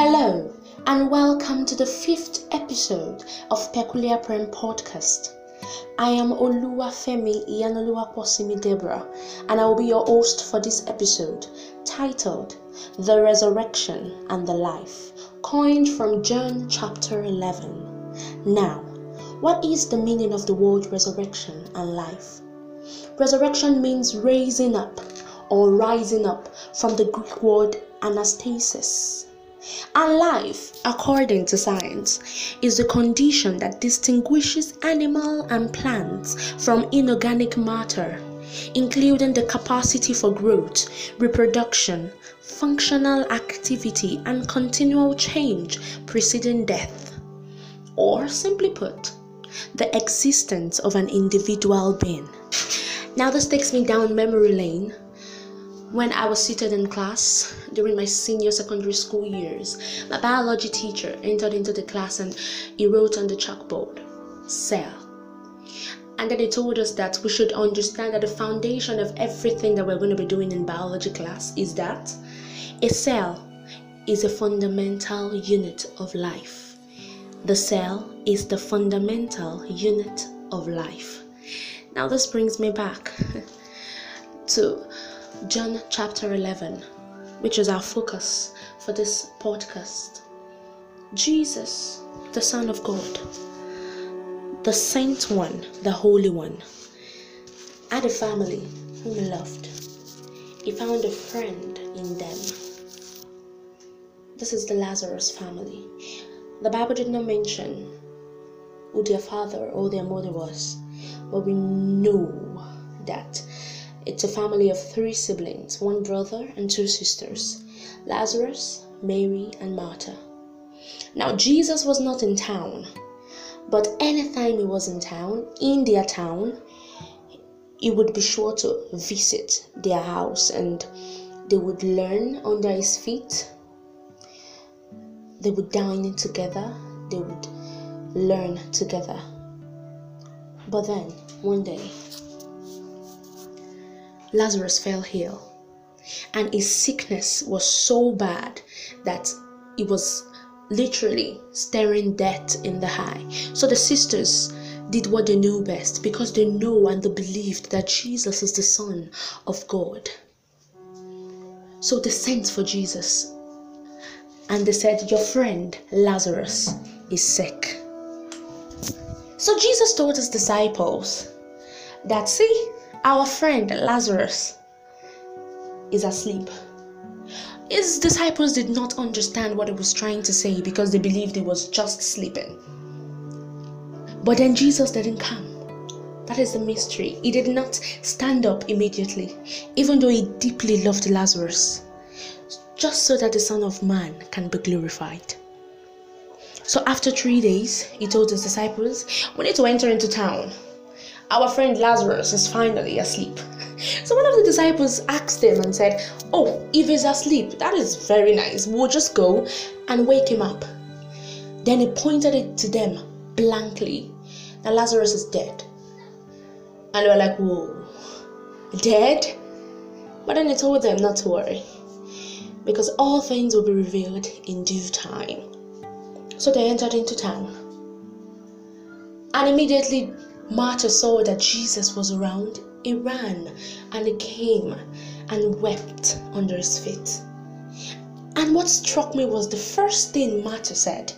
Hello, and welcome to the fifth episode of Peculiar Prem Podcast. I am Oluwafemi Iyanuoluwaposimi Deborah, and I will be your host for this episode titled The Resurrection and the Life, coined from John chapter 11. Now, what is the meaning of the word resurrection and life? Resurrection means raising up or rising up from the Greek word anastasis. And life, according to science, is the condition that distinguishes animal and plants from inorganic matter, including the capacity for growth, reproduction, functional activity, and continual change preceding death. Or, simply put, the existence of an individual being. Now, this takes me down memory lane when I was seated in class during my senior secondary school years, my biology teacher entered into the class and he wrote on the chalkboard, cell. And then he told us that we should understand that the foundation of everything that we're going to be doing in biology class is that a cell is a fundamental unit of life. The cell is the fundamental unit of life. Now, this brings me back to John chapter 11, which is our focus for this podcast. Jesus, the Son of God, the Saint One, the Holy One, had a family whom he loved. He found a friend in them. This is the Lazarus family. The Bible did not mention who their father or their mother was, but we know that it's a family of three siblings one brother and two sisters Lazarus, Mary, and Martha. Now, Jesus was not in town, but anytime he was in town, in their town, he would be sure to visit their house and they would learn under his feet. They would dine together, they would learn together. But then, one day, Lazarus fell ill, and his sickness was so bad that it was literally staring death in the eye. So the sisters did what they knew best because they know and they believed that Jesus is the Son of God. So they sent for Jesus and they said, Your friend Lazarus is sick. So Jesus told his disciples that, see, our friend Lazarus is asleep. His disciples did not understand what he was trying to say because they believed he was just sleeping. But then Jesus didn't come. That is the mystery. He did not stand up immediately, even though he deeply loved Lazarus, just so that the Son of Man can be glorified. So after three days, he told his disciples, We need to enter into town our friend Lazarus is finally asleep. So one of the disciples asked him and said, Oh, if he's asleep, that is very nice. We'll just go and wake him up. Then he pointed it to them blankly. Now Lazarus is dead. And they were like, Whoa, dead? But then he told them not to worry, because all things will be revealed in due time. So they entered into town. And immediately Martha saw that Jesus was around, he ran and he came and wept under his feet. And what struck me was the first thing Martha said.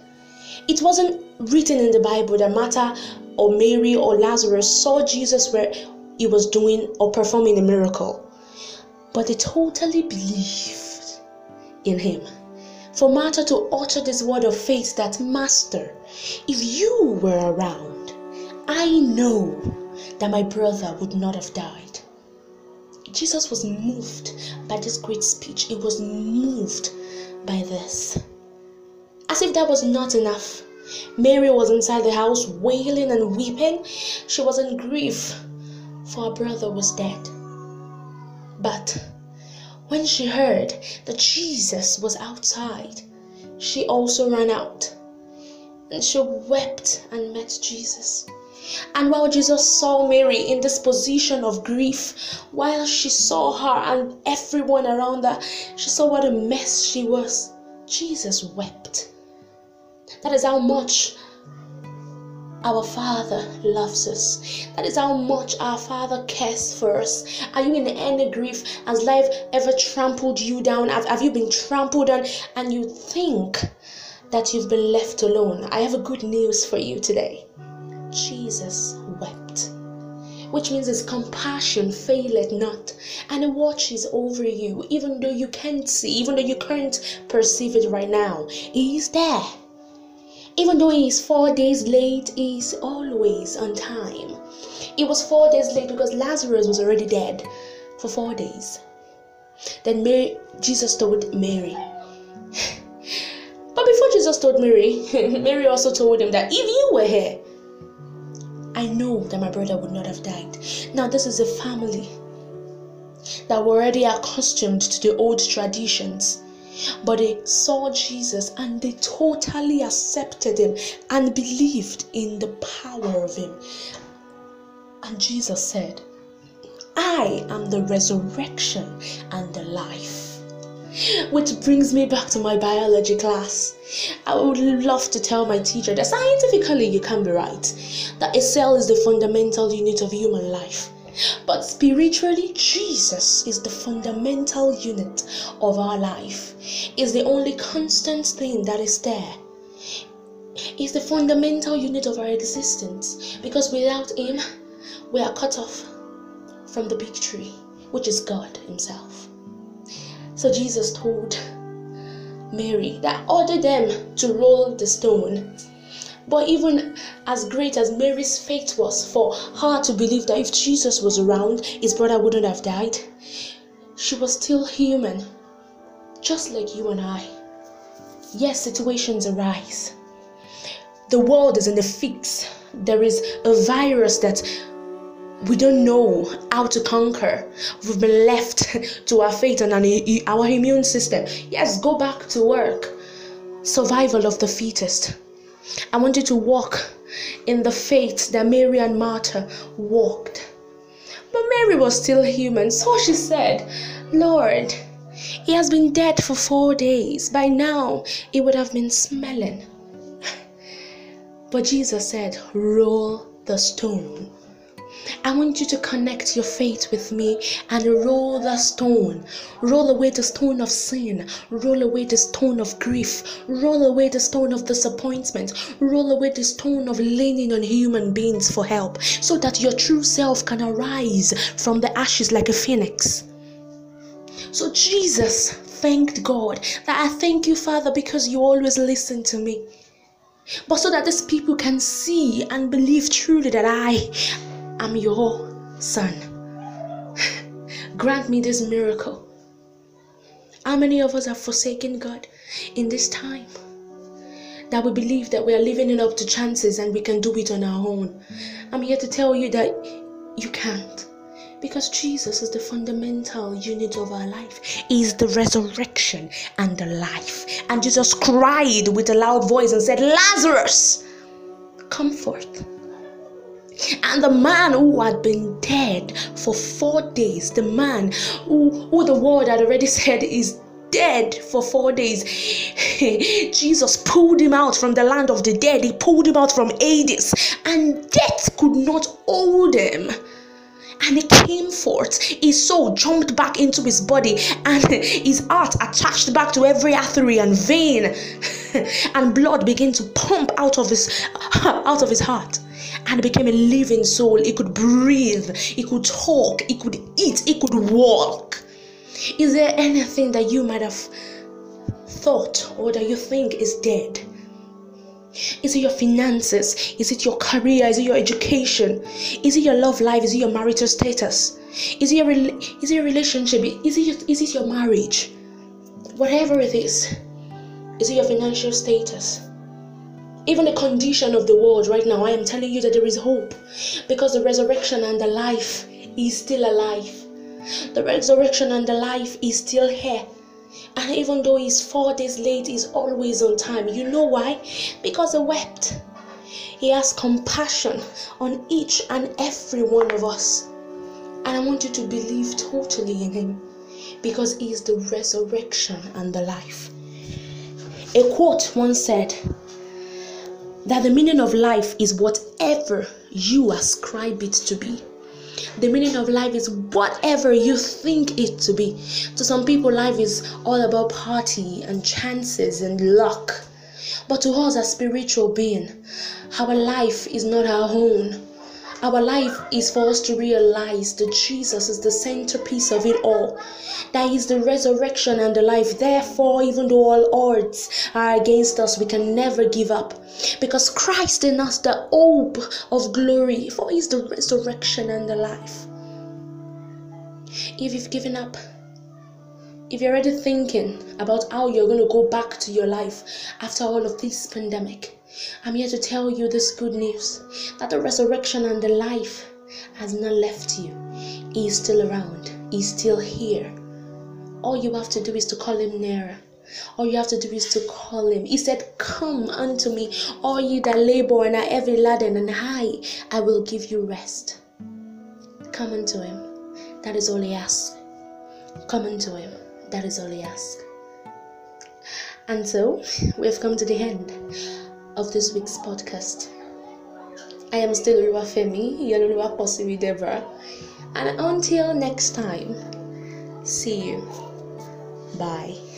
It wasn't written in the Bible that Martha or Mary or Lazarus saw Jesus where he was doing or performing a miracle, but they totally believed in him. For Martha to utter this word of faith that, Master, if you were around, I know that my brother would not have died. Jesus was moved by this great speech. He was moved by this. As if that was not enough, Mary was inside the house wailing and weeping. She was in grief, for her brother was dead. But when she heard that Jesus was outside, she also ran out and she wept and met Jesus. And while Jesus saw Mary in this position of grief, while she saw her and everyone around her, she saw what a mess she was. Jesus wept. That is how much our Father loves us. That is how much our Father cares for us. Are you in any grief? Has life ever trampled you down? Have, have you been trampled on and you think that you've been left alone? I have a good news for you today. Jesus wept. Which means his compassion faileth not, and he watches over you, even though you can't see, even though you can't perceive it right now. He is there even though he is four days late, he is always on time. He was four days late because Lazarus was already dead for four days. Then Mary, Jesus told Mary. but before Jesus told Mary, Mary also told him that if you were here, I know that my brother would not have died. Now, this is a family that were already accustomed to the old traditions but they saw Jesus and they totally accepted him and believed in the power of him. And Jesus said, I am the resurrection and the life. Which brings me back to my biology class. I would love to tell my teacher that scientifically you can be right, that a cell is the fundamental unit of human life but spiritually, Jesus is the fundamental unit of our life, is the only constant thing that is there. Is the fundamental unit of our existence because without Him, we are cut off from the big tree, which is God Himself. So Jesus told Mary that order them to roll the stone but even as great as Mary's faith was for her to believe that if Jesus was around, his brother wouldn't have died, she was still human, just like you and I. Yes, situations arise. The world is in a fix. There is a virus that we don't know how to conquer. We've been left to our fate and our immune system. Yes, go back to work. Survival of the fittest. I want you to walk in the faith that Mary and Martha walked. But Mary was still human, so she said, Lord, he has been dead for four days. By now, he would have been smelling. But Jesus said, Roll the stone. I want you to connect your faith with me and roll the stone. Roll away the stone of sin. Roll away the stone of grief. Roll away the stone of disappointment. Roll away the stone of leaning on human beings for help so that your true self can arise from the ashes like a phoenix. So Jesus thanked God that I thank you, Father, because you always listen to me but so that these people can see and believe truly that I I'm your son. Grant me this miracle. How many of us have forsaken God in this time? That we believe that we are living it up to chances and we can do it on our own. I'm here to tell you that you can't. Because Jesus is the fundamental unit of our life. He is the resurrection and the life. And Jesus cried with a loud voice and said, Lazarus, come forth. And the man who had been dead for four days, the man who, who the word had already said is dead for four days. Jesus pulled him out from the land of the dead. He pulled him out from Hades, and death could not hold him. And he came forth. His soul jumped back into his body, and his heart attached back to every artery and vein, and blood began to pump out of his out of his heart and became a living soul. It could breathe, it could talk, it could eat, it could walk. Is there anything that you might have thought or that you think is dead? Is it your finances? Is it your career? Is it your education? Is it your love life? Is it your marital status? Is it your, is it your relationship? Is it your, is it your marriage? Whatever it is, is it your financial status? Even the condition of the world right now, I am telling you that there is hope because the resurrection and the life is still alive. The resurrection and the life is still here. And even though he's four days late, he's always on time. You know why? Because he wept. He has compassion on each and every one of us. And I want you to believe totally in him because he is the resurrection and the life. A quote once said that the meaning of life is whatever you ascribe it to be. The meaning of life is whatever you think it to be. To some people, life is all about party and chances and luck. But to us as spiritual being, our life is not our own. Our life is for us to realize that Jesus is the centerpiece of it all. That is the resurrection and the life. Therefore, even though all odds are against us, we can never give up. Because Christ in us, the hope of glory, for is the resurrection and the life. If you've given up, if you're already thinking about how you're going to go back to your life after all of this pandemic, I'm here to tell you this good news that the resurrection and the life has not left you. He is still around, He's still here. All you have to do is to call Him nearer. All you have to do is to call Him. He said, Come unto me, all ye that labor and are heavy laden, and I, I will give you rest. Come unto Him. That is all He asks. Come unto Him. That is all He asks. And so, we have come to the end of this week's podcast. I am still Oluwafemi, Yeloluwa Posimi Deborah, and until next time, see you. Bye.